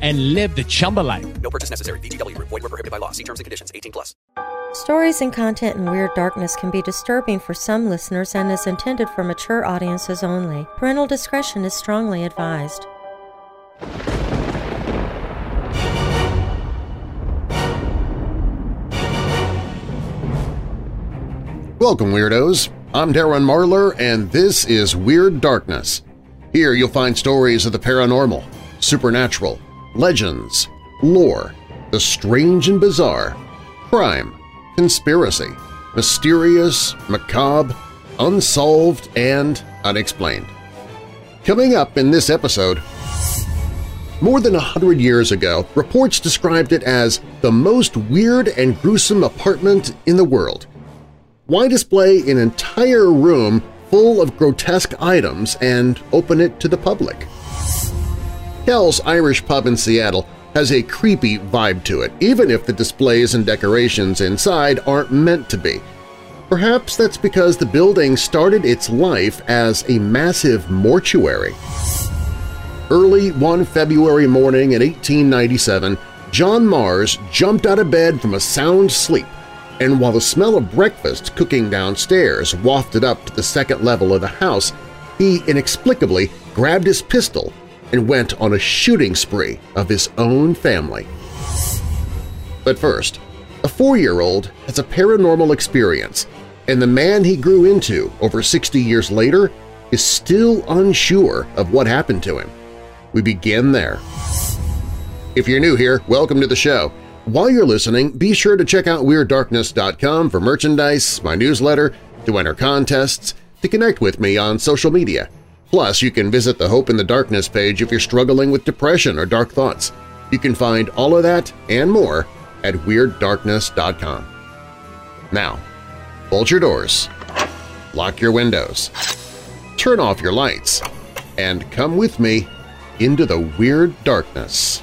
and live the Chumba life. No purchase necessary. VGW. Void were prohibited by law. See terms and conditions. 18 plus. Stories and content in Weird Darkness can be disturbing for some listeners and is intended for mature audiences only. Parental discretion is strongly advised. Welcome, Weirdos. I'm Darren Marlar, and this is Weird Darkness. Here you'll find stories of the paranormal, supernatural, legends, lore, the strange and bizarre, crime, conspiracy, mysterious, macabre, unsolved, and unexplained. Coming up in this episode, more than a hundred years ago, reports described it as the most weird and gruesome apartment in the world. Why display an entire room full of grotesque items and open it to the public? Kell's Irish Pub in Seattle has a creepy vibe to it, even if the displays and decorations inside aren't meant to be. Perhaps that's because the building started its life as a massive mortuary. Early one February morning in 1897, John Mars jumped out of bed from a sound sleep and while the smell of breakfast cooking downstairs wafted up to the second level of the house, he inexplicably grabbed his pistol and went on a shooting spree of his own family. But first, a four-year-old has a paranormal experience, and the man he grew into over 60 years later is still unsure of what happened to him. We begin there. If you're new here, welcome to the show. While you're listening, be sure to check out WeirdDarkness.com for merchandise, my newsletter, to enter contests, to connect with me on social media. Plus, you can visit the Hope in the Darkness page if you're struggling with depression or dark thoughts. You can find all of that and more at WeirdDarkness.com. Now, bolt your doors, lock your windows, turn off your lights, and come with me into the Weird Darkness.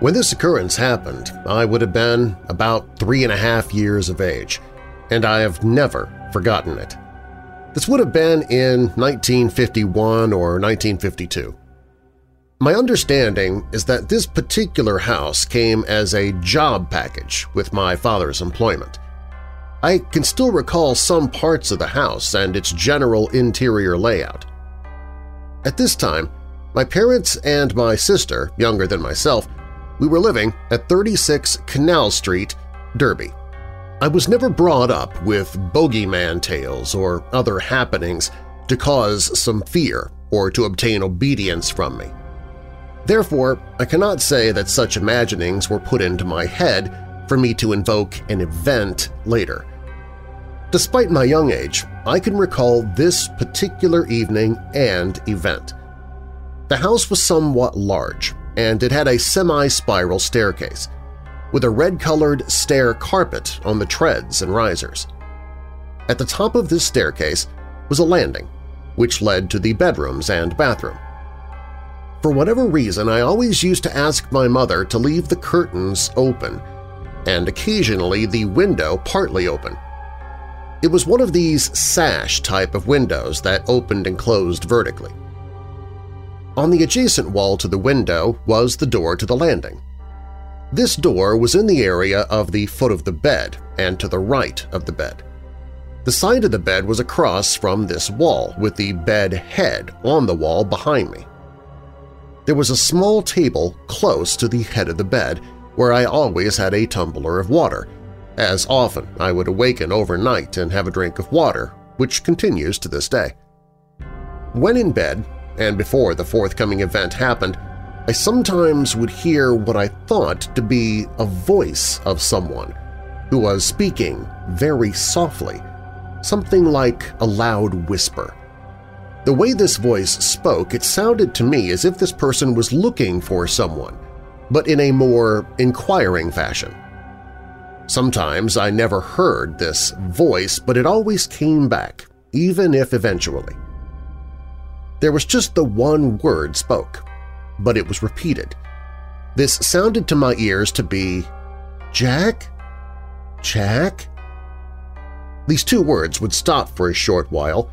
When this occurrence happened, I would have been about three and a half years of age, and I have never forgotten it. This would have been in 1951 or 1952. My understanding is that this particular house came as a job package with my father's employment. I can still recall some parts of the house and its general interior layout. At this time, my parents and my sister, younger than myself, we were living at 36 Canal Street, Derby. I was never brought up with bogeyman tales or other happenings to cause some fear or to obtain obedience from me. Therefore, I cannot say that such imaginings were put into my head for me to invoke an event later. Despite my young age, I can recall this particular evening and event. The house was somewhat large, and it had a semi-spiral staircase, with a red-colored stair carpet on the treads and risers. At the top of this staircase was a landing, which led to the bedrooms and bathroom. For whatever reason, I always used to ask my mother to leave the curtains open, and occasionally the window partly open. It was one of these sash type of windows that opened and closed vertically. On the adjacent wall to the window was the door to the landing. This door was in the area of the foot of the bed and to the right of the bed. The side of the bed was across from this wall, with the bed head on the wall behind me. There was a small table close to the head of the bed where I always had a tumbler of water, as often I would awaken overnight and have a drink of water, which continues to this day. When in bed, and before the forthcoming event happened, I sometimes would hear what I thought to be a voice of someone who was speaking very softly, something like a loud whisper. The way this voice spoke, it sounded to me as if this person was looking for someone, but in a more inquiring fashion. Sometimes I never heard this voice, but it always came back, even if eventually. There was just the one word spoke, but it was repeated. This sounded to my ears to be, Jack? Jack? These two words would stop for a short while,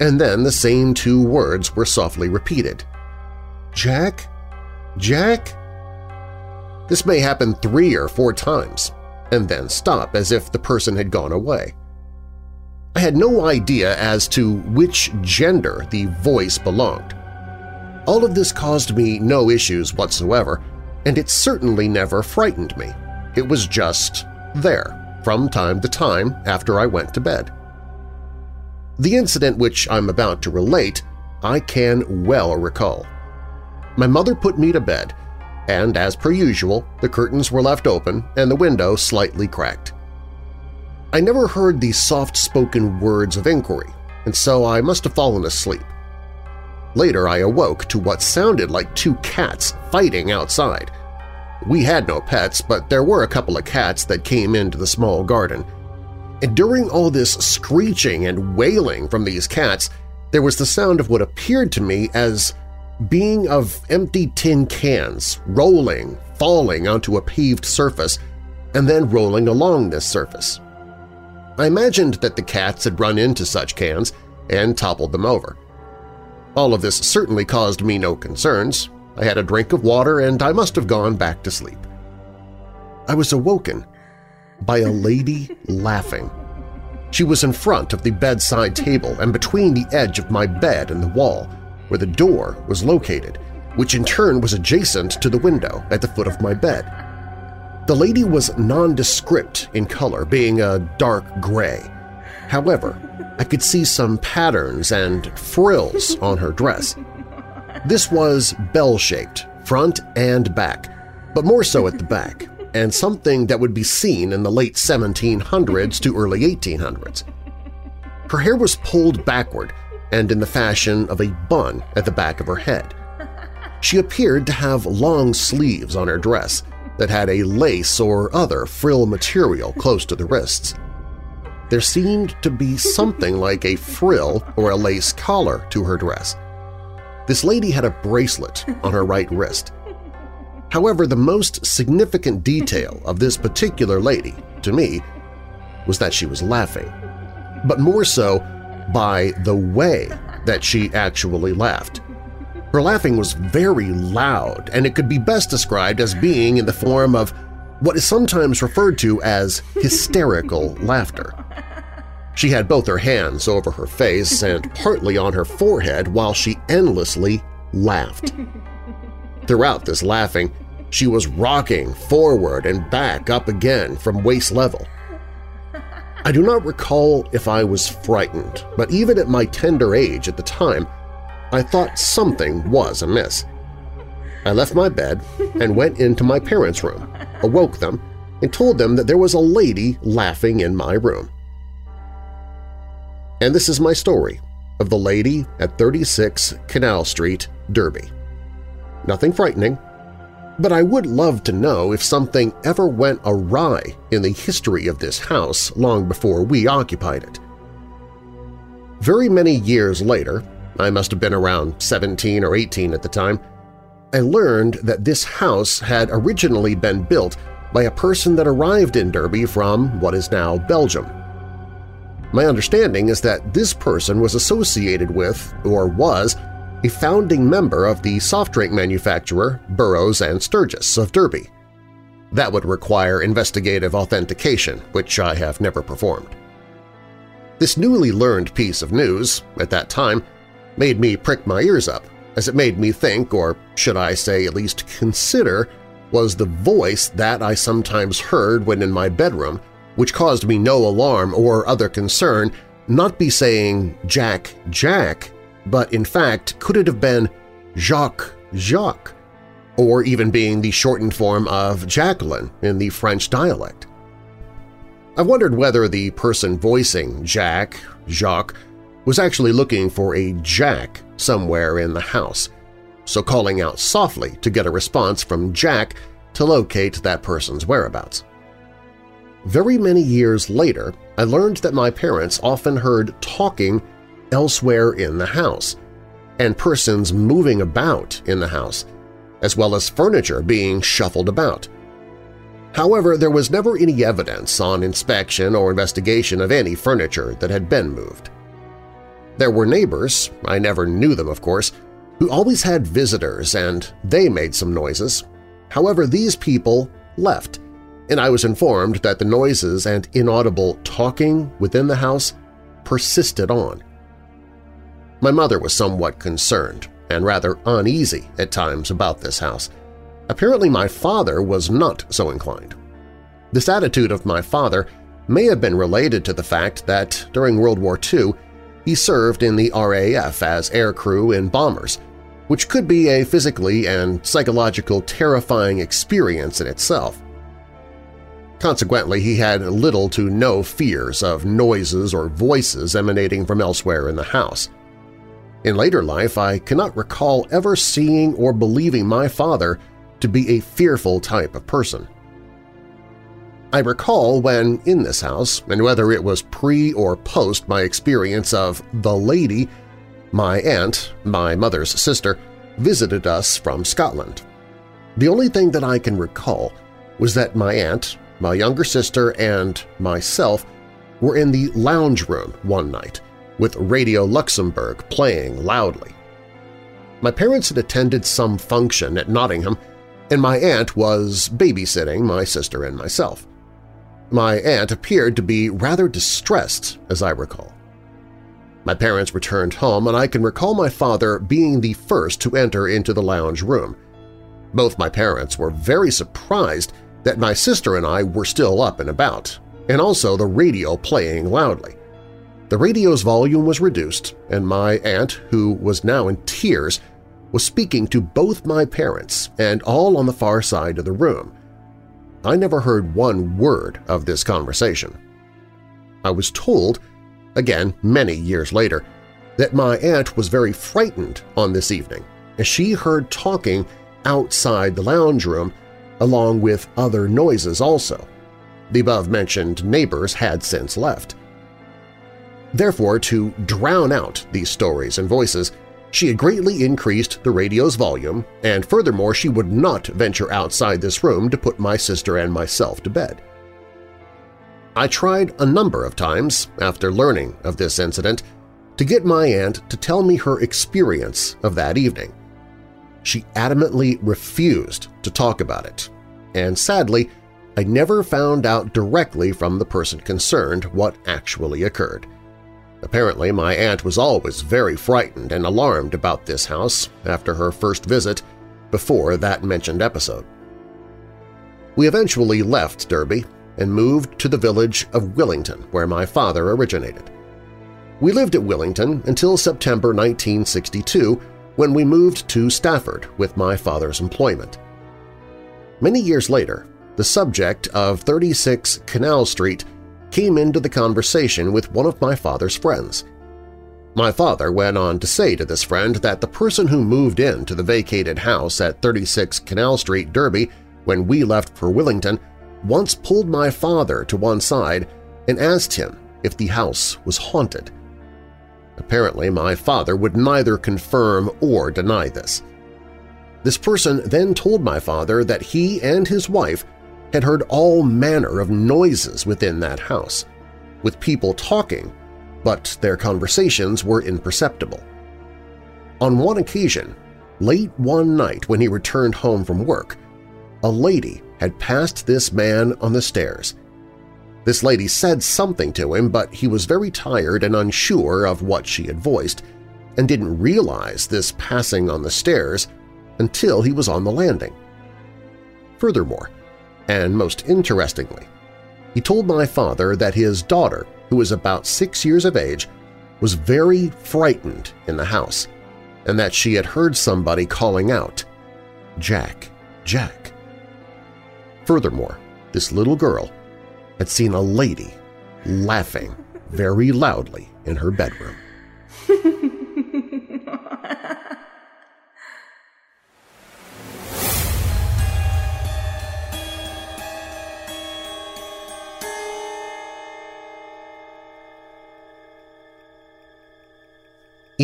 and then the same two words were softly repeated. Jack? Jack? This may happen three or four times, and then stop as if the person had gone away. I had no idea as to which gender the voice belonged. All of this caused me no issues whatsoever, and it certainly never frightened me. It was just there from time to time after I went to bed. The incident which I'm about to relate I can well recall. My mother put me to bed, and as per usual, the curtains were left open and the window slightly cracked. I never heard these soft-spoken words of inquiry, and so I must have fallen asleep. Later I awoke to what sounded like two cats fighting outside. We had no pets, but there were a couple of cats that came into the small garden. And during all this screeching and wailing from these cats, there was the sound of what appeared to me as being of empty tin cans rolling, falling onto a paved surface, and then rolling along this surface. I imagined that the cats had run into such cans and toppled them over. All of this certainly caused me no concerns. I had a drink of water and I must have gone back to sleep. I was awoken by a lady laughing. She was in front of the bedside table and between the edge of my bed and the wall, where the door was located, which in turn was adjacent to the window at the foot of my bed. The lady was nondescript in color, being a dark gray. However, I could see some patterns and frills on her dress. This was bell-shaped, front and back, but more so at the back, and something that would be seen in the late 1700s to early 1800s. Her hair was pulled backward and in the fashion of a bun at the back of her head. She appeared to have long sleeves on her dress that had a lace or other frill material close to the wrists there seemed to be something like a frill or a lace collar to her dress. This lady had a bracelet on her right wrist. However, the most significant detail of this particular lady, to me, was that she was laughing, but more so by the way that she actually laughed. Her laughing was very loud, and it could be best described as being in the form of what is sometimes referred to as hysterical laughter. She had both her hands over her face and partly on her forehead while she endlessly laughed. Throughout this laughing, she was rocking forward and back up again from waist level. I do not recall if I was frightened, but even at my tender age at the time, I thought something was amiss. I left my bed and went into my parents' room, awoke them, and told them that there was a lady laughing in my room. And this is my story of the lady at 36 Canal Street, Derby. Nothing frightening, but I would love to know if something ever went awry in the history of this house long before we occupied it. Very many years later, I must have been around 17 or 18 at the time, I learned that this house had originally been built by a person that arrived in Derby from what is now Belgium. My understanding is that this person was associated with, or was, a founding member of the soft drink manufacturer Burrows and Sturges of Derby. That would require investigative authentication, which I have never performed. This newly learned piece of news, at that time, made me prick my ears up, as it made me think, or should I say at least consider, was the voice that I sometimes heard when in my bedroom, which caused me no alarm or other concern, not be saying Jack, Jack, but in fact could it have been Jacques, Jacques, or even being the shortened form of Jacqueline in the French dialect. I wondered whether the person voicing Jack, Jacques, was actually looking for a Jack somewhere in the house, so calling out softly to get a response from Jack to locate that person's whereabouts. Very many years later, I learned that my parents often heard talking elsewhere in the house, and persons moving about in the house, as well as furniture being shuffled about. However, there was never any evidence on inspection or investigation of any furniture that had been moved. There were neighbors, I never knew them of course, who always had visitors and they made some noises. However, these people left, and I was informed that the noises and inaudible talking within the house persisted on. My mother was somewhat concerned and rather uneasy at times about this house. Apparently my father was not so inclined. This attitude of my father may have been related to the fact that during World War II he served in the RAF as aircrew in bombers, which could be a physically and psychological terrifying experience in itself. Consequently, he had little to no fears of noises or voices emanating from elsewhere in the house. In later life, I cannot recall ever seeing or believing my father to be a fearful type of person. I recall when in this house, and whether it was pre or post my experience of the lady, my aunt, my mother's sister, visited us from Scotland. The only thing that I can recall was that my aunt, my younger sister, and myself were in the lounge room one night, with Radio Luxembourg playing loudly. My parents had attended some function at Nottingham, and my aunt was babysitting my sister and myself. My aunt appeared to be rather distressed, as I recall. My parents returned home, and I can recall my father being the first to enter into the lounge room. Both my parents were very surprised that my sister and I were still up and about, and also the radio playing loudly. The radio's volume was reduced, and my aunt, who was now in tears, was speaking to both my parents and all on the far side of the room. I never heard one word of this conversation. I was told, again many years later, that my aunt was very frightened on this evening as she heard talking outside the lounge room along with other noises also. The above-mentioned neighbors had since left. Therefore, to drown out these stories and voices, she had greatly increased the radio's volume, and furthermore she would not venture outside this room to put my sister and myself to bed. I tried a number of times, after learning of this incident, to get my aunt to tell me her experience of that evening. She adamantly refused to talk about it, and sadly, I never found out directly from the person concerned what actually occurred. Apparently, my aunt was always very frightened and alarmed about this house after her first visit before that mentioned episode. We eventually left Derby and moved to the village of Willington, where my father originated. We lived at Willington until September 1962 when we moved to Stafford with my father's employment. Many years later, the subject of 36 Canal Street came into the conversation with one of my father's friends. My father went on to say to this friend that the person who moved into the vacated house at 36 Canal Street, Derby, when we left for Willington, once pulled my father to one side and asked him if the house was haunted. Apparently, my father would neither confirm or deny this. This person then told my father that he and his wife had heard all manner of noises within that house, with people talking, but their conversations were imperceptible. On one occasion, late one night when he returned home from work, a lady had passed this man on the stairs. This lady said something to him, but he was very tired and unsure of what she had voiced, and didn't realize this passing on the stairs until he was on the landing. Furthermore, and most interestingly, he told my father that his daughter, who was about six years of age, was very frightened in the house and that she had heard somebody calling out, Jack, Jack. Furthermore, this little girl had seen a lady laughing very loudly in her bedroom.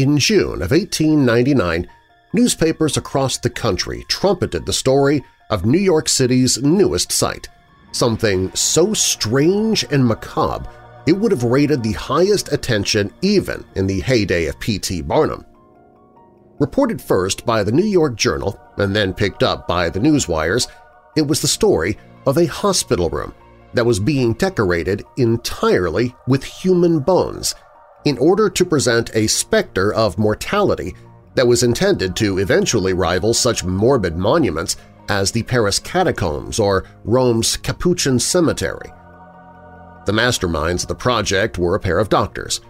In June of 1899, newspapers across the country trumpeted the story of New York City's newest site, something so strange and macabre it would have rated the highest attention even in the heyday of P.T. Barnum. Reported first by the New York Journal and then picked up by the newswires, it was the story of a hospital room that was being decorated entirely with human bones in order to present a specter of mortality that was intended to eventually rival such morbid monuments as the Paris Catacombs or Rome's Capuchin Cemetery. The masterminds of the project were a pair of doctors,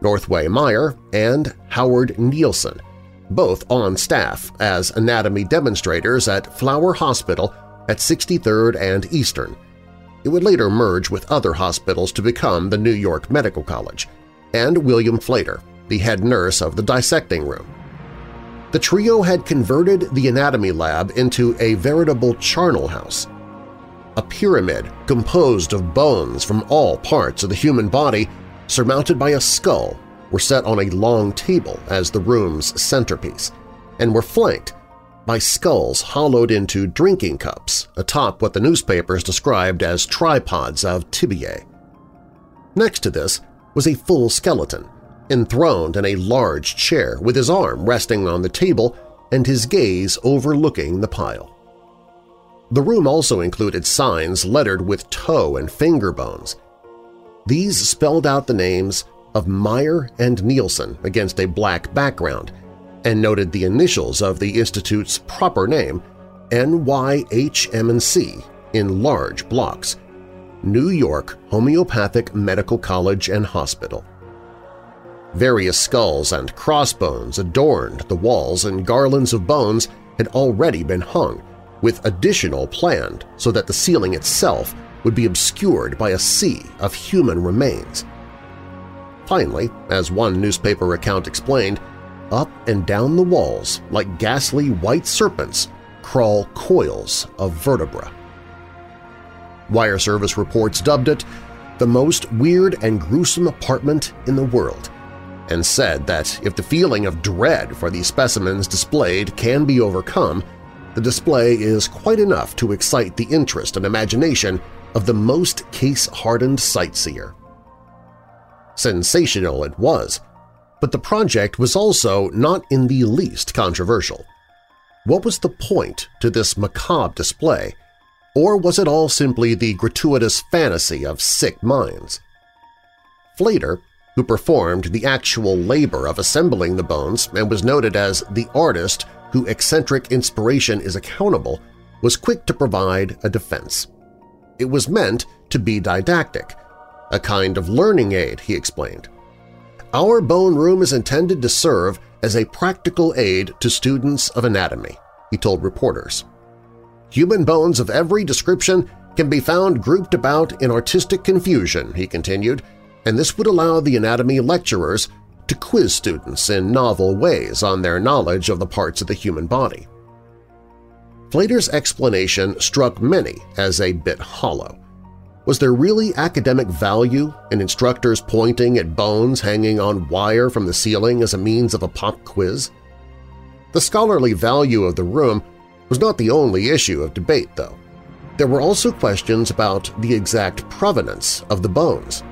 Northway Meyer and Howard Nielsen, both on staff as anatomy demonstrators at Flower Hospital at 63rd and Eastern. It would later merge with other hospitals to become the New York Medical College, and William Flater, the head nurse of the dissecting room. The trio had converted the anatomy lab into a veritable charnel house. A pyramid composed of bones from all parts of the human body surmounted by a skull were set on a long table as the room's centerpiece and were flanked by skulls hollowed into drinking cups atop what the newspapers described as tripods of tibiae. Next to this was a full skeleton, enthroned in a large chair with his arm resting on the table and his gaze overlooking the pile. The room also included signs lettered with toe and finger bones. These spelled out the names of Meyer and Nielsen against a black background and noted the initials of the Institute's proper name, NYHM&C, in large blocks, New York Homeopathic Medical College and Hospital. Various skulls and crossbones adorned the walls and garlands of bones had already been hung, with additional planned so that the ceiling itself would be obscured by a sea of human remains. Finally, as one newspaper account explained, up and down the walls, like ghastly white serpents, crawl coils of vertebra. Wire Service reports dubbed it the most weird and gruesome apartment in the world, and said that if the feeling of dread for the specimens displayed can be overcome, the display is quite enough to excite the interest and imagination of the most case-hardened sightseer. Sensational it was, but the project was also not in the least controversial. What was the point to this macabre display or was it all simply the gratuitous fantasy of sick minds? Flater, who performed the actual labor of assembling the bones and was noted as the artist who eccentric inspiration is accountable, was quick to provide a defense. It was meant to be didactic, a kind of learning aid, he explained. Our bone room is intended to serve as a practical aid to students of anatomy, he told reporters. Human bones of every description can be found grouped about in artistic confusion, he continued, and this would allow the anatomy lecturers to quiz students in novel ways on their knowledge of the parts of the human body. Flater's explanation struck many as a bit hollow. Was there really academic value in instructors pointing at bones hanging on wire from the ceiling as a means of a pop quiz? The scholarly value of the room was not the only issue of debate, though. There were also questions about the exact provenance of the bones.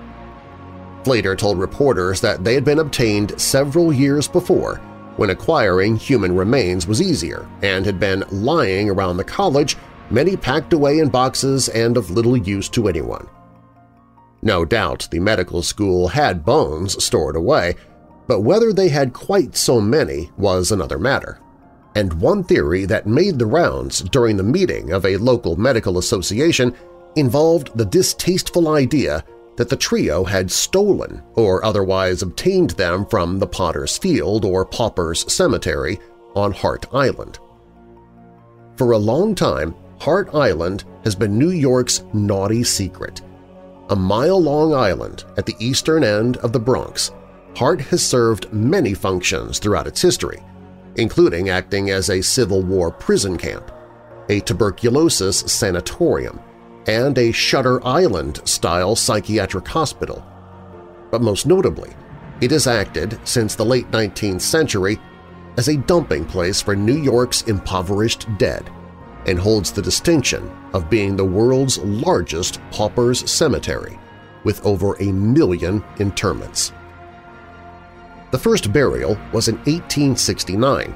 Flater told reporters that they had been obtained several years before when acquiring human remains was easier and had been lying around the college many packed away in boxes and of little use to anyone. No doubt the medical school had bones stored away, but whether they had quite so many was another matter. And one theory that made the rounds during the meeting of a local medical association involved the distasteful idea that the trio had stolen or otherwise obtained them from the Potter's Field or Pauper's Cemetery on Hart Island. For a long time, Hart Island has been New York's naughty secret. A mile-long island at the eastern end of the Bronx, Hart has served many functions throughout its history, including acting as a Civil War prison camp, a tuberculosis sanatorium, and a Shutter Island-style psychiatric hospital. But most notably, it has acted since the late 19th century as a dumping place for New York's impoverished dead and holds the distinction of being the world's largest pauper's cemetery with over a million interments. The first burial was in 1869,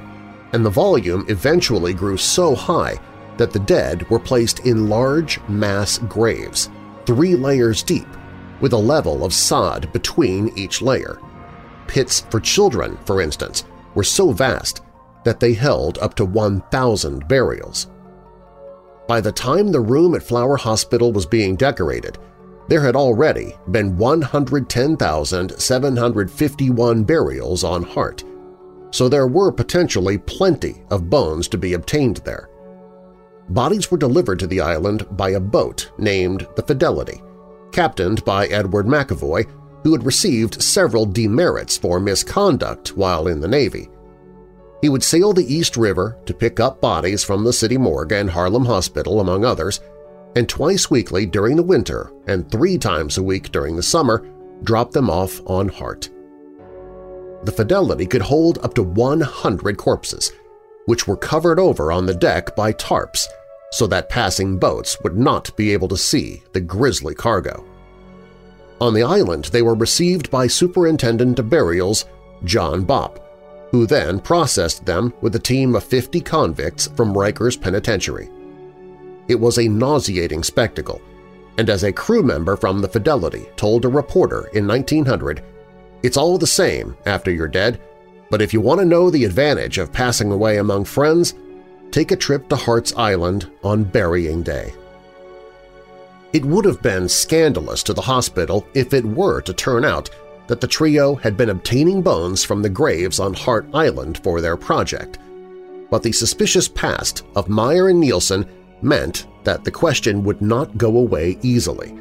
and the volume eventually grew so high that the dead were placed in large mass graves, three layers deep, with a level of sod between each layer. Pits for children, for instance, were so vast that they held up to 1,000 burials. By the time the room at Flower Hospital was being decorated, there had already been 110,751 burials on Hart, so there were potentially plenty of bones to be obtained there. Bodies were delivered to the island by a boat named the Fidelity, captained by Edward McAvoy, who had received several demerits for misconduct while in the Navy. He would sail the East River to pick up bodies from the city morgue and Harlem Hospital, among others, and twice weekly during the winter and three times a week during the summer drop them off on Hart. The Fidelity could hold up to 100 corpses, which were covered over on the deck by tarps so that passing boats would not be able to see the grisly cargo. On the island they were received by Superintendent of Burials John Bopp, who then processed them with a team of 50 convicts from Rikers Penitentiary. It was a nauseating spectacle, and as a crew member from the Fidelity told a reporter in 1900, it's all the same after you're dead, but if you want to know the advantage of passing away among friends, take a trip to Hart's Island on Burying Day. It would have been scandalous to the hospital if it were to turn out that the trio had been obtaining bones from the graves on Hart Island for their project. But the suspicious past of Meyer and Nielsen meant that the question would not go away easily.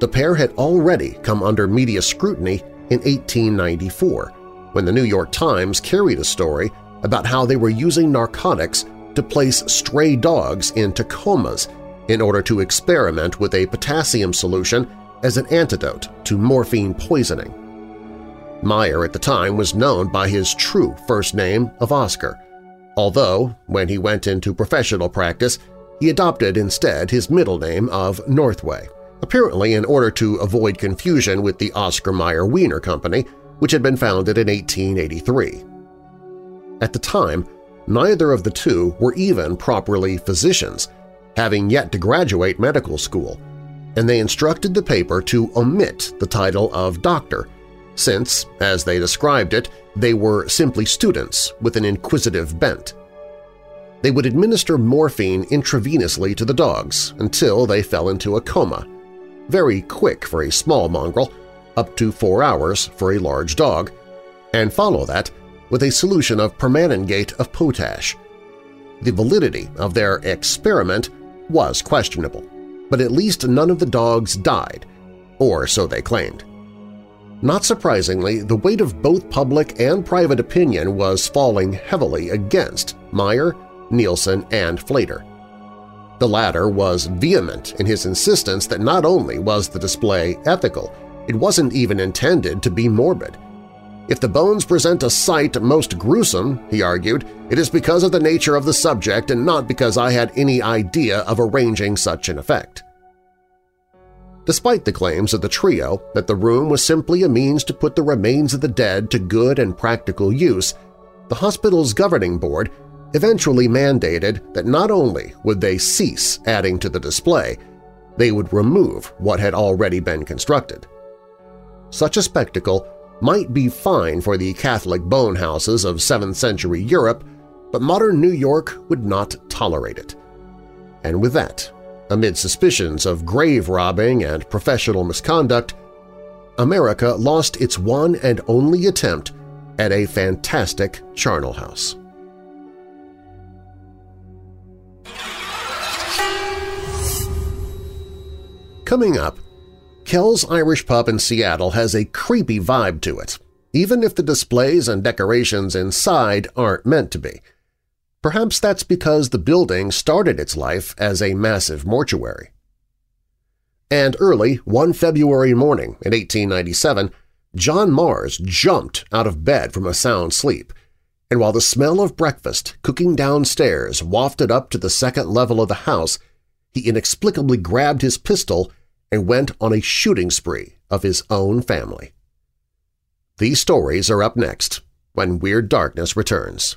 The pair had already come under media scrutiny in 1894 when the New York Times carried a story about how they were using narcotics to place stray dogs into comas in order to experiment with a potassium solution as an antidote to morphine poisoning. Meyer at the time was known by his true first name of Oscar, although when he went into professional practice he adopted instead his middle name of Northway, apparently in order to avoid confusion with the Oscar Mayer Wiener Company, which had been founded in 1883. At the time, neither of the two were even properly physicians, having yet to graduate medical school, and they instructed the paper to omit the title of doctor since, as they described it, they were simply students with an inquisitive bent. They would administer morphine intravenously to the dogs until they fell into a coma, very quick for a small mongrel, up to four hours for a large dog, and follow that with a solution of permanganate of potash. The validity of their experiment was questionable, but at least none of the dogs died, or so they claimed. Not surprisingly, the weight of both public and private opinion was falling heavily against Meyer, Nielsen, and Flater. The latter was vehement in his insistence that not only was the display ethical, it wasn't even intended to be morbid. If the bones present a sight most gruesome, he argued, it is because of the nature of the subject and not because I had any idea of arranging such an effect. Despite the claims of the trio that the room was simply a means to put the remains of the dead to good and practical use, the hospital's governing board eventually mandated that not only would they cease adding to the display, they would remove what had already been constructed. Such a spectacle might be fine for the Catholic bone houses of 7th century Europe, but modern New York would not tolerate it. And with that, amid suspicions of grave robbing and professional misconduct, America lost its one and only attempt at a fantastic charnel house. Coming up, Kell's Irish Pub in Seattle has a creepy vibe to it, even if the displays and decorations inside aren't meant to be. Perhaps that's because the building started its life as a massive mortuary. And early, one February morning in 1897, John Mars jumped out of bed from a sound sleep, and while the smell of breakfast cooking downstairs wafted up to the second level of the house, he inexplicably grabbed his pistol and went on a shooting spree of his own family. These stories are up next when Weird Darkness returns.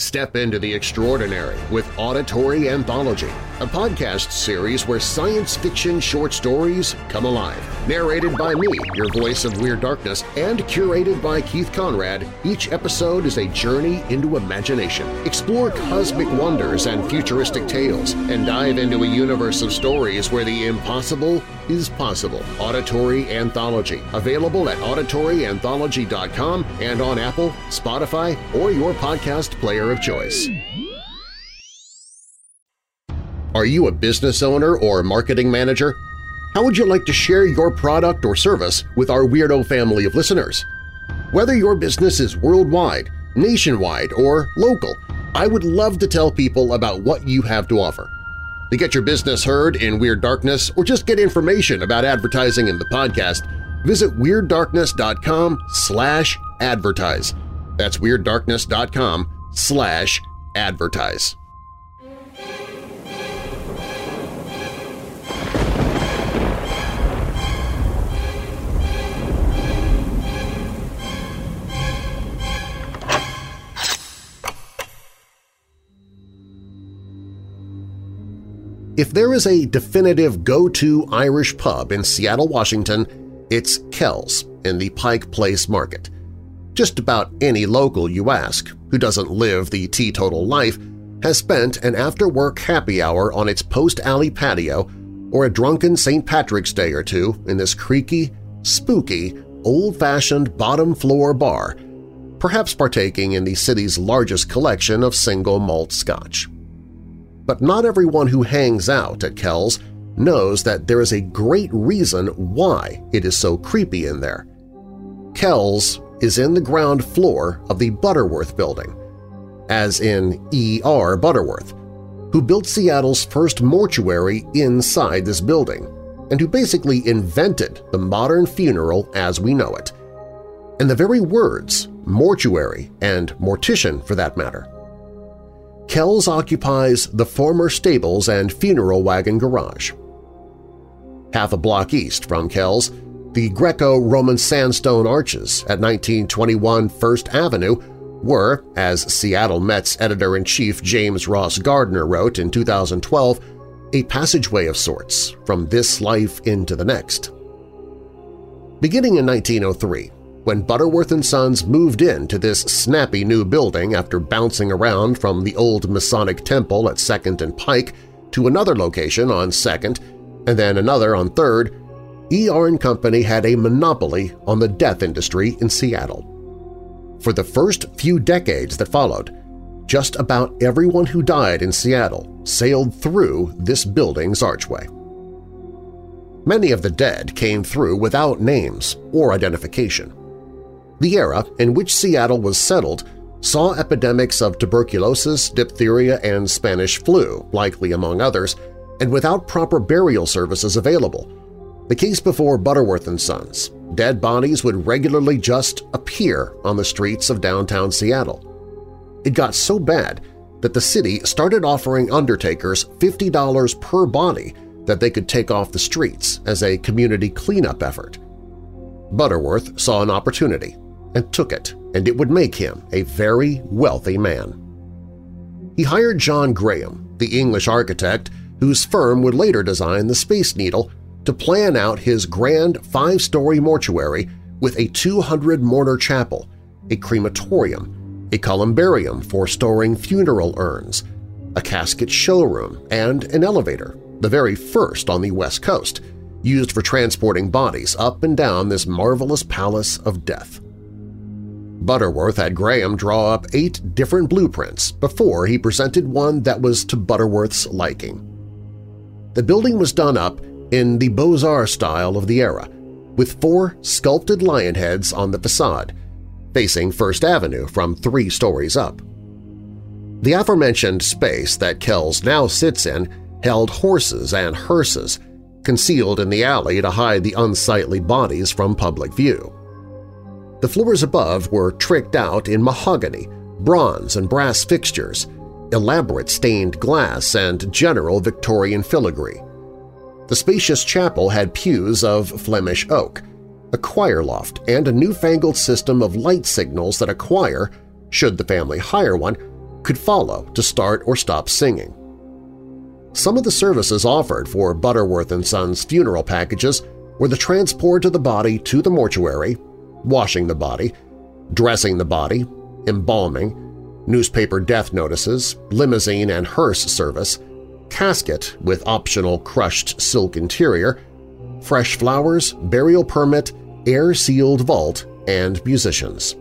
Step into the extraordinary with Auditory Anthology, a podcast series where science fiction short stories come alive. Narrated by me, your voice of Weird Darkness, and curated by Keith Conrad, each episode is a journey into imagination. Explore cosmic wonders and futuristic tales, and dive into a universe of stories where the impossible is possible. Auditory Anthology, available at auditoryanthology.com and on Apple, Spotify, or your podcast player of choice. Are you a business owner or marketing manager? How would you like to share your product or service with our Weirdo family of listeners? Whether your business is worldwide, nationwide, or local, I would love to tell people about what you have to offer. To get your business heard in Weird Darkness or just get information about advertising in the podcast, visit WeirdDarkness.com slash advertise. That's WeirdDarkness.com slash advertise. If there is a definitive go-to Irish pub in Seattle, Washington, it's Kells in the Pike Place Market. Just about any local you ask who doesn't live the teetotal life has spent an after-work happy hour on its post-alley patio or a drunken St. Patrick's Day or two in this creaky, spooky, old-fashioned bottom-floor bar, perhaps partaking in the city's largest collection of single malt scotch. But not everyone who hangs out at Kells knows that there is a great reason why it is so creepy in there. Kells is in the ground floor of the Butterworth Building, as in E.R. Butterworth, who built Seattle's first mortuary inside this building and who basically invented the modern funeral as we know it. And the very words, mortuary and mortician for that matter. Kells occupies the former stables and funeral wagon garage. Half a block east from Kells, the Greco-Roman sandstone arches at 1921 First Avenue were, as Seattle Met's editor-in-chief James Ross Gardner wrote in 2012, a passageway of sorts from this life into the next. Beginning in 1903, when Butterworth & Sons moved into this snappy new building after bouncing around from the old Masonic Temple at 2nd and Pike to another location on 2nd and then another on 3rd, E.R. & Company had a monopoly on the death industry in Seattle. For the first few decades that followed, just about everyone who died in Seattle sailed through this building's archway. Many of the dead came through without names or identification. The era in which Seattle was settled saw epidemics of tuberculosis, diphtheria, and Spanish flu, likely among others, and without proper burial services available. The case before Butterworth and Sons, dead bodies would regularly just appear on the streets of downtown Seattle. It got so bad that the city started offering undertakers $50 per body that they could take off the streets as a community cleanup effort. Butterworth saw an opportunity and took it, and it would make him a very wealthy man. He hired John Graham, the English architect whose firm would later design the Space Needle, to plan out his grand five-story mortuary with a 200-mourner chapel, a crematorium, a columbarium for storing funeral urns, a casket showroom, and an elevator, the very first on the West Coast, used for transporting bodies up and down this marvelous palace of death. Butterworth had Graham draw up eight different blueprints before he presented one that was to Butterworth's liking. The building was done up in the Beaux-Arts style of the era, with four sculpted lion heads on the facade, facing First Avenue from three stories up. The aforementioned space that Kells now sits in held horses and hearses, concealed in the alley to hide the unsightly bodies from public view. The floors above were tricked out in mahogany, bronze and brass fixtures, elaborate stained glass, and general Victorian filigree. The spacious chapel had pews of Flemish oak, a choir loft, and a newfangled system of light signals that a choir, should the family hire one, could follow to start or stop singing. Some of the services offered for Butterworth & Sons funeral packages were the transport of the body to the mortuary, washing the body, dressing the body, embalming, newspaper death notices, limousine and hearse service, casket with optional crushed silk interior, fresh flowers, burial permit, air-sealed vault, and musicians.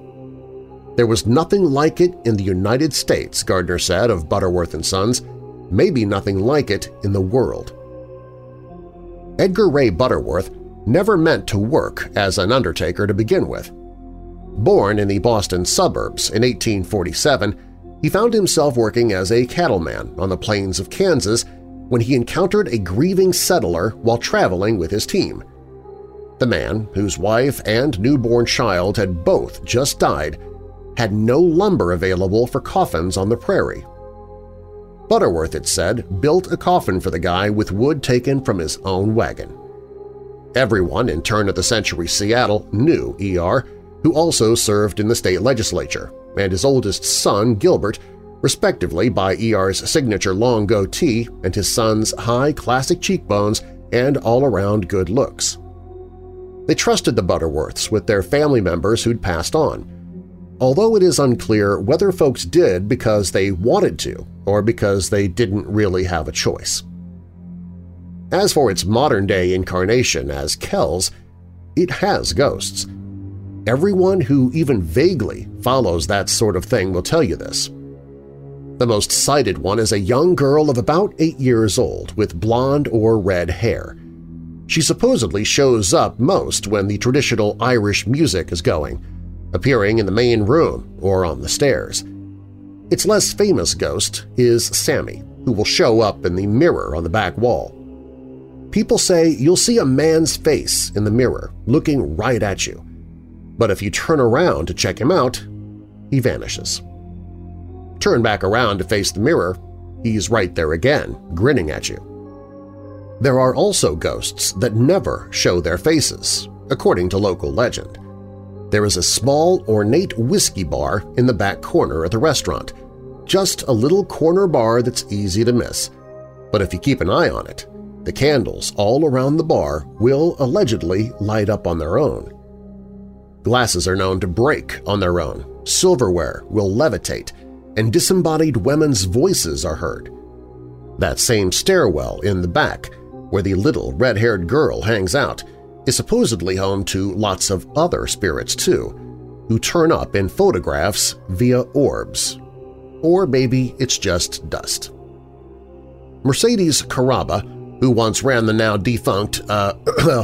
There was nothing like it in the United States, Gardner said of Butterworth & Sons, maybe nothing like it in the world. Edgar Ray Butterworth never meant to work as an undertaker to begin with. Born in the Boston suburbs in 1847, he found himself working as a cattleman on the plains of Kansas when he encountered a grieving settler while traveling with his team. The man, whose wife and newborn child had both just died, had no lumber available for coffins on the prairie. Butterworth, it said, built a coffin for the guy with wood taken from his own wagon. Everyone in turn-of-the-century Seattle knew E.R., who also served in the state legislature, and his oldest son, Gilbert, respectively by E.R.'s signature long goatee and his son's high classic cheekbones and all-around good looks. They trusted the Butterworths with their family members who'd passed on, although it is unclear whether folks did because they wanted to or because they didn't really have a choice. As for its modern-day incarnation as Kells, it has ghosts. Everyone who even vaguely follows that sort of thing will tell you this. The most cited one is a young girl of about eight years old with blonde or red hair. She supposedly shows up most when the traditional Irish music is going, appearing in the main room or on the stairs. Its less famous ghost is Sammy, who will show up in the mirror on the back wall. People say you'll see a man's face in the mirror looking right at you, but if you turn around to check him out, he vanishes. Turn back around to face the mirror, he's right there again, grinning at you. There are also ghosts that never show their faces, according to local legend. There is a small, ornate whiskey bar in the back corner of the restaurant, just a little corner bar that's easy to miss, but if you keep an eye on it, the candles all around the bar will allegedly light up on their own. Glasses are known to break on their own, silverware will levitate, and disembodied women's voices are heard. That same stairwell in the back, where the little red-haired girl hangs out, is supposedly home to lots of other spirits too, who turn up in photographs via orbs. or maybe it's just dust. Mercedes Carrabba, who once ran the now defunct, uh,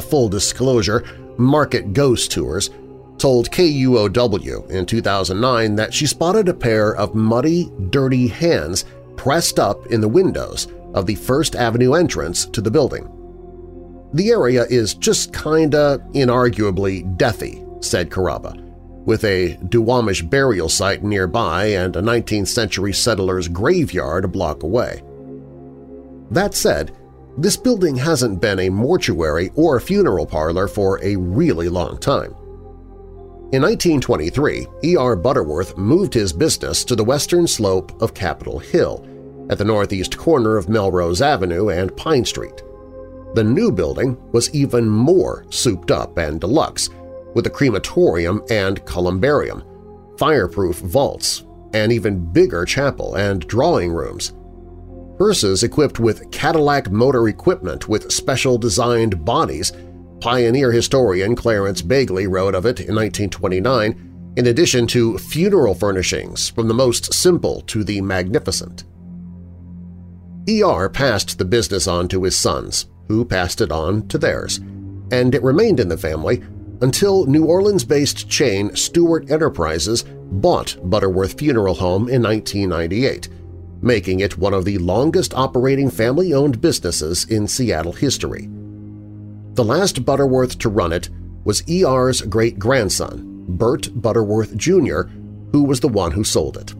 full disclosure, Market Ghost Tours, told KUOW in 2009 that she spotted a pair of muddy, dirty hands pressed up in the windows of the First Avenue entrance to the building. The area is just kinda inarguably deathy, said Carrabba, with a Duwamish burial site nearby and a 19th century settler's graveyard a block away. That said, this building hasn't been a mortuary or funeral parlor for a really long time. In 1923, E.R. Butterworth moved his business to the western slope of Capitol Hill, at the northeast corner of Melrose Avenue and Pine Street. The new building was even more souped up and deluxe, with a crematorium and columbarium, fireproof vaults, an even bigger chapel and drawing rooms. Hearses equipped with Cadillac motor equipment with special designed bodies Pioneer historian Clarence Bagley wrote of it in 1929, in addition to funeral furnishings from the most simple to the magnificent. E.R. passed the business on to his sons, who passed it on to theirs, and it remained in the family until New Orleans-based chain Stewart Enterprises bought Butterworth Funeral Home in 1998, making it one of the longest operating family-owned businesses in Seattle history. The last Butterworth to run it was E.R.'s great-grandson, Bert Butterworth Jr., who was the one who sold it.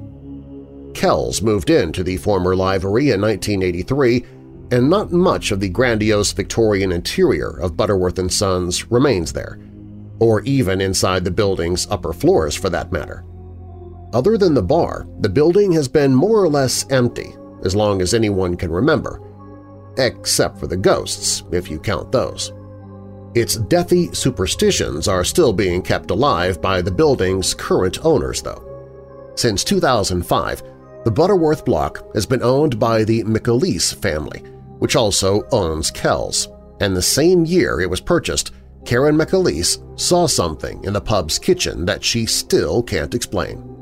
Kells moved into the former livery in 1983, and not much of the grandiose Victorian interior of Butterworth & Sons remains there, or even inside the building's upper floors for that matter. Other than the bar, the building has been more or less empty as long as anyone can remember, except for the ghosts, if you count those. Its deathy superstitions are still being kept alive by the building's current owners, though. Since 2005, the Butterworth block has been owned by the McAleese family, which also owns Kells, and the same year it was purchased, Karen McAleese saw something in the pub's kitchen that she still can't explain.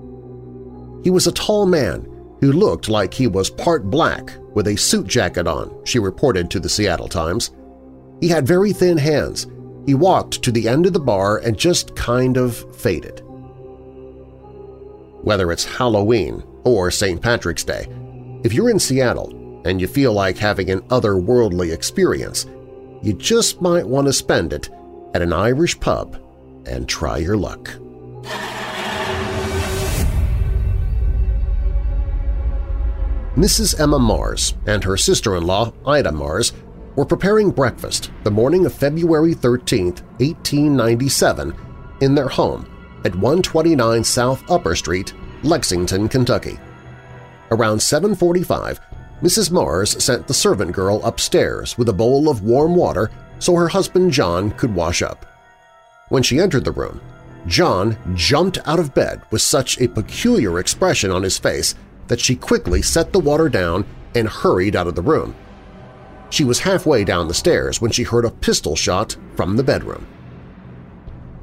He was a tall man who looked like he was part black with a suit jacket on, she reported to the Seattle Times. He had very thin hands. He walked to the end of the bar and just kind of faded. Whether it's Halloween or St. Patrick's Day, if you're in Seattle and you feel like having an otherworldly experience, you just might want to spend it at an Irish pub and try your luck. Mrs. Emma Mars and her sister-in-law, Ida Mars, were preparing breakfast the morning of February 13, 1897, in their home at 129 South Upper Street, Lexington, Kentucky. Around 7.45, Mrs. Mars sent the servant girl upstairs with a bowl of warm water so her husband John could wash up. When she entered the room, John jumped out of bed with such a peculiar expression on his face that she quickly set the water down and hurried out of the room. She was halfway down the stairs when she heard a pistol shot from the bedroom.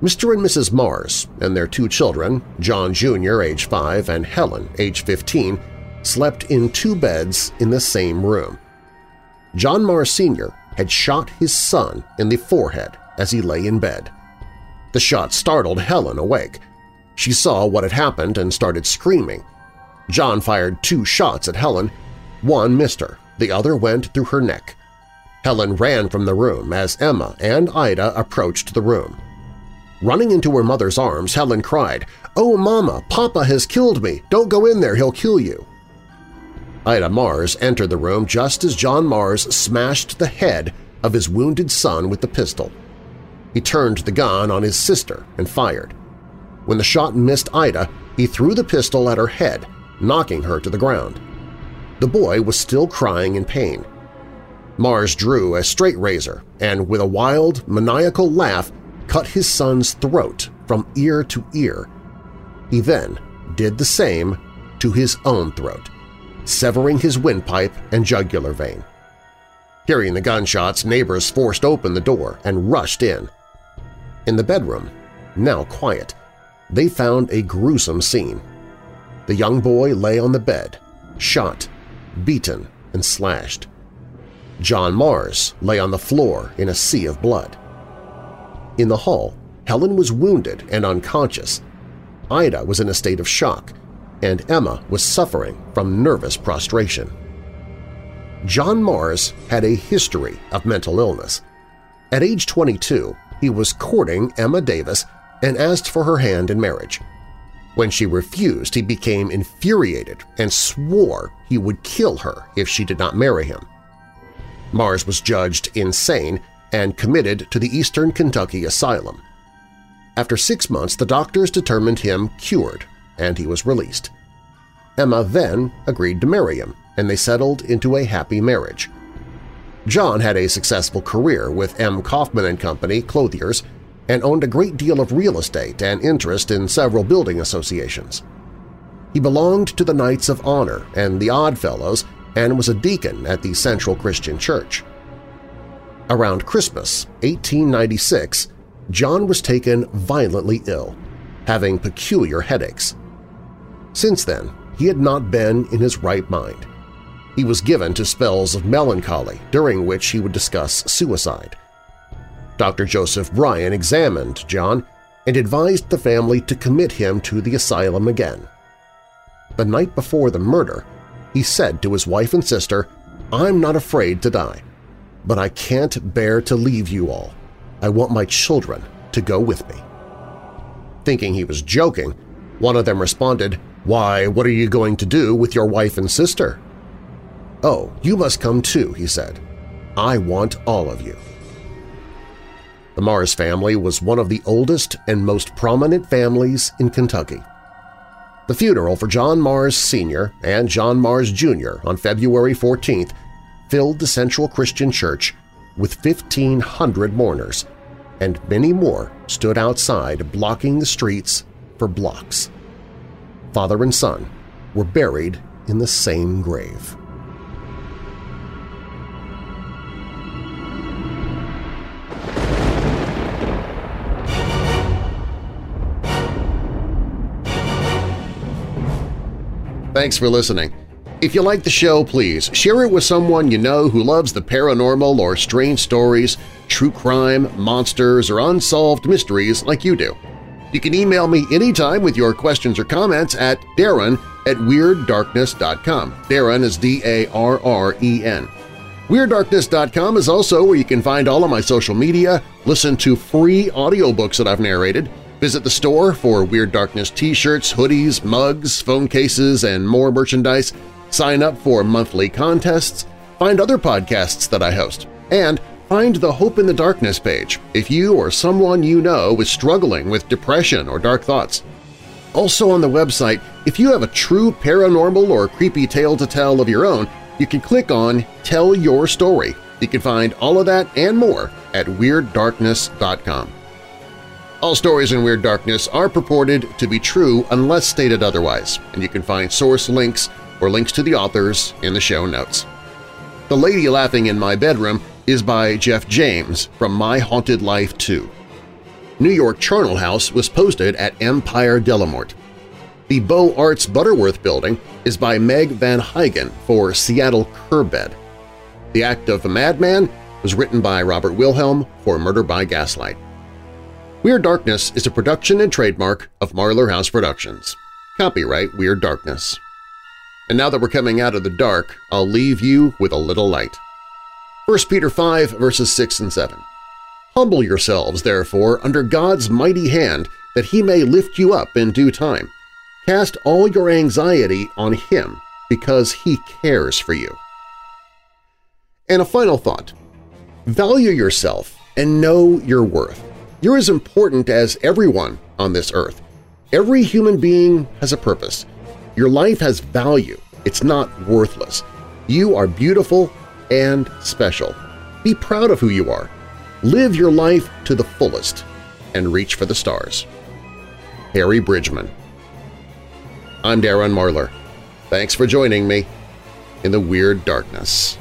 Mr. and Mrs. Mars and their two children, John Jr., age 5, and Helen, age 15, slept in two beds in the same room. John Mars Sr. had shot his son in the forehead as he lay in bed. The shot startled Helen awake. She saw what had happened and started screaming. John fired two shots at Helen. One missed her, the other went through her neck. Helen ran from the room as Emma and Ida approached the room. Running into her mother's arms, Helen cried, "'Oh, Mama! Papa has killed me! Don't go in there, he'll kill you!' Ida Mars entered the room just as John Mars smashed the head of his wounded son with the pistol. He turned the gun on his sister and fired. When the shot missed Ida, he threw the pistol at her head, knocking her to the ground. The boy was still crying in pain. Mars drew a straight razor and, with a wild, maniacal laugh, cut his son's throat from ear to ear. He then did the same to his own throat, severing his windpipe and jugular vein. Hearing the gunshots, neighbors forced open the door and rushed in. In the bedroom, now quiet, they found a gruesome scene. The young boy lay on the bed, shot, beaten, and slashed. John Mars lay on the floor in a sea of blood. In the hall, Helen was wounded and unconscious. Ida was in a state of shock, and Emma was suffering from nervous prostration. John Mars had a history of mental illness. At age 22, he was courting Emma Davis and asked for her hand in marriage. When she refused, he became infuriated and swore he would kill her if she did not marry him. Mars was judged insane and committed to the Eastern Kentucky Asylum. After six months, the doctors determined him cured, and he was released. Emma then agreed to marry him, and they settled into a happy marriage. John had a successful career with M. Kaufman & Company Clothiers and owned a great deal of real estate and interest in several building associations. He belonged to the Knights of Honor and the Odd Fellows and was a deacon at the Central Christian Church. Around Christmas 1896, John was taken violently ill, having peculiar headaches. Since then, he had not been in his right mind. He was given to spells of melancholy during which he would discuss suicide. Dr. Joseph Bryan examined John and advised the family to commit him to the asylum again. The night before the murder, he said to his wife and sister, I'm not afraid to die, but I can't bear to leave you all. I want my children to go with me. Thinking he was joking, one of them responded, Why, what are you going to do with your wife and sister? Oh, you must come too, he said. I want all of you. The Mars family was one of the oldest and most prominent families in Kentucky. The funeral for John Mars Sr. and John Mars Jr. on February 14th filled the Central Christian Church with 1,500 mourners, and many more stood outside blocking the streets for blocks. Father and son were buried in the same grave. Thanks for listening. If you like the show, please share it with someone you know who loves the paranormal or strange stories, true crime, monsters, or unsolved mysteries like you do. You can email me anytime with your questions or comments at darren at WeirdDarkness.com. Darren is D-A-R-R-E-N. WeirdDarkness.com is also where you can find all of my social media, listen to free audiobooks that I've narrated, Visit the store for Weird Darkness t-shirts, hoodies, mugs, phone cases, and more merchandise. Sign up for monthly contests, find other podcasts that I host, and find the Hope in the Darkness page if you or someone you know is struggling with depression or dark thoughts. Also on the website, if you have a true paranormal or creepy tale to tell of your own, you can click on Tell Your Story. You can find all of that and more at WeirdDarkness.com. All stories in Weird Darkness are purported to be true unless stated otherwise, and you can find source links or links to the authors in the show notes. The Lady Laughing in My Bedroom is by Geof James from My Haunted Life 2. New York Charnel House was posted at Empire de la Mort. The Beaux Arts Butterworth Building is by Meg Van Huygen for Seattle Curbed. The Act of a Madman was written by Robert Wilhelm for Murder by Gaslight. Weird Darkness is a production and trademark of Marlar House Productions. Copyright Weird Darkness. And now that we're coming out of the dark, I'll leave you with a little light. 1 Peter 5 verses 6 and 7. Humble yourselves, therefore, under God's mighty hand, that he may lift you up in due time. Cast all your anxiety on him, because he cares for you. And a final thought. Value yourself and know your worth. You're as important as everyone on this earth. Every human being has a purpose. Your life has value. It's not worthless. You are beautiful and special. Be proud of who you are. Live your life to the fullest and reach for the stars. Harry Bridgman I'm Darren Marlar. Thanks for joining me in the Weird Darkness.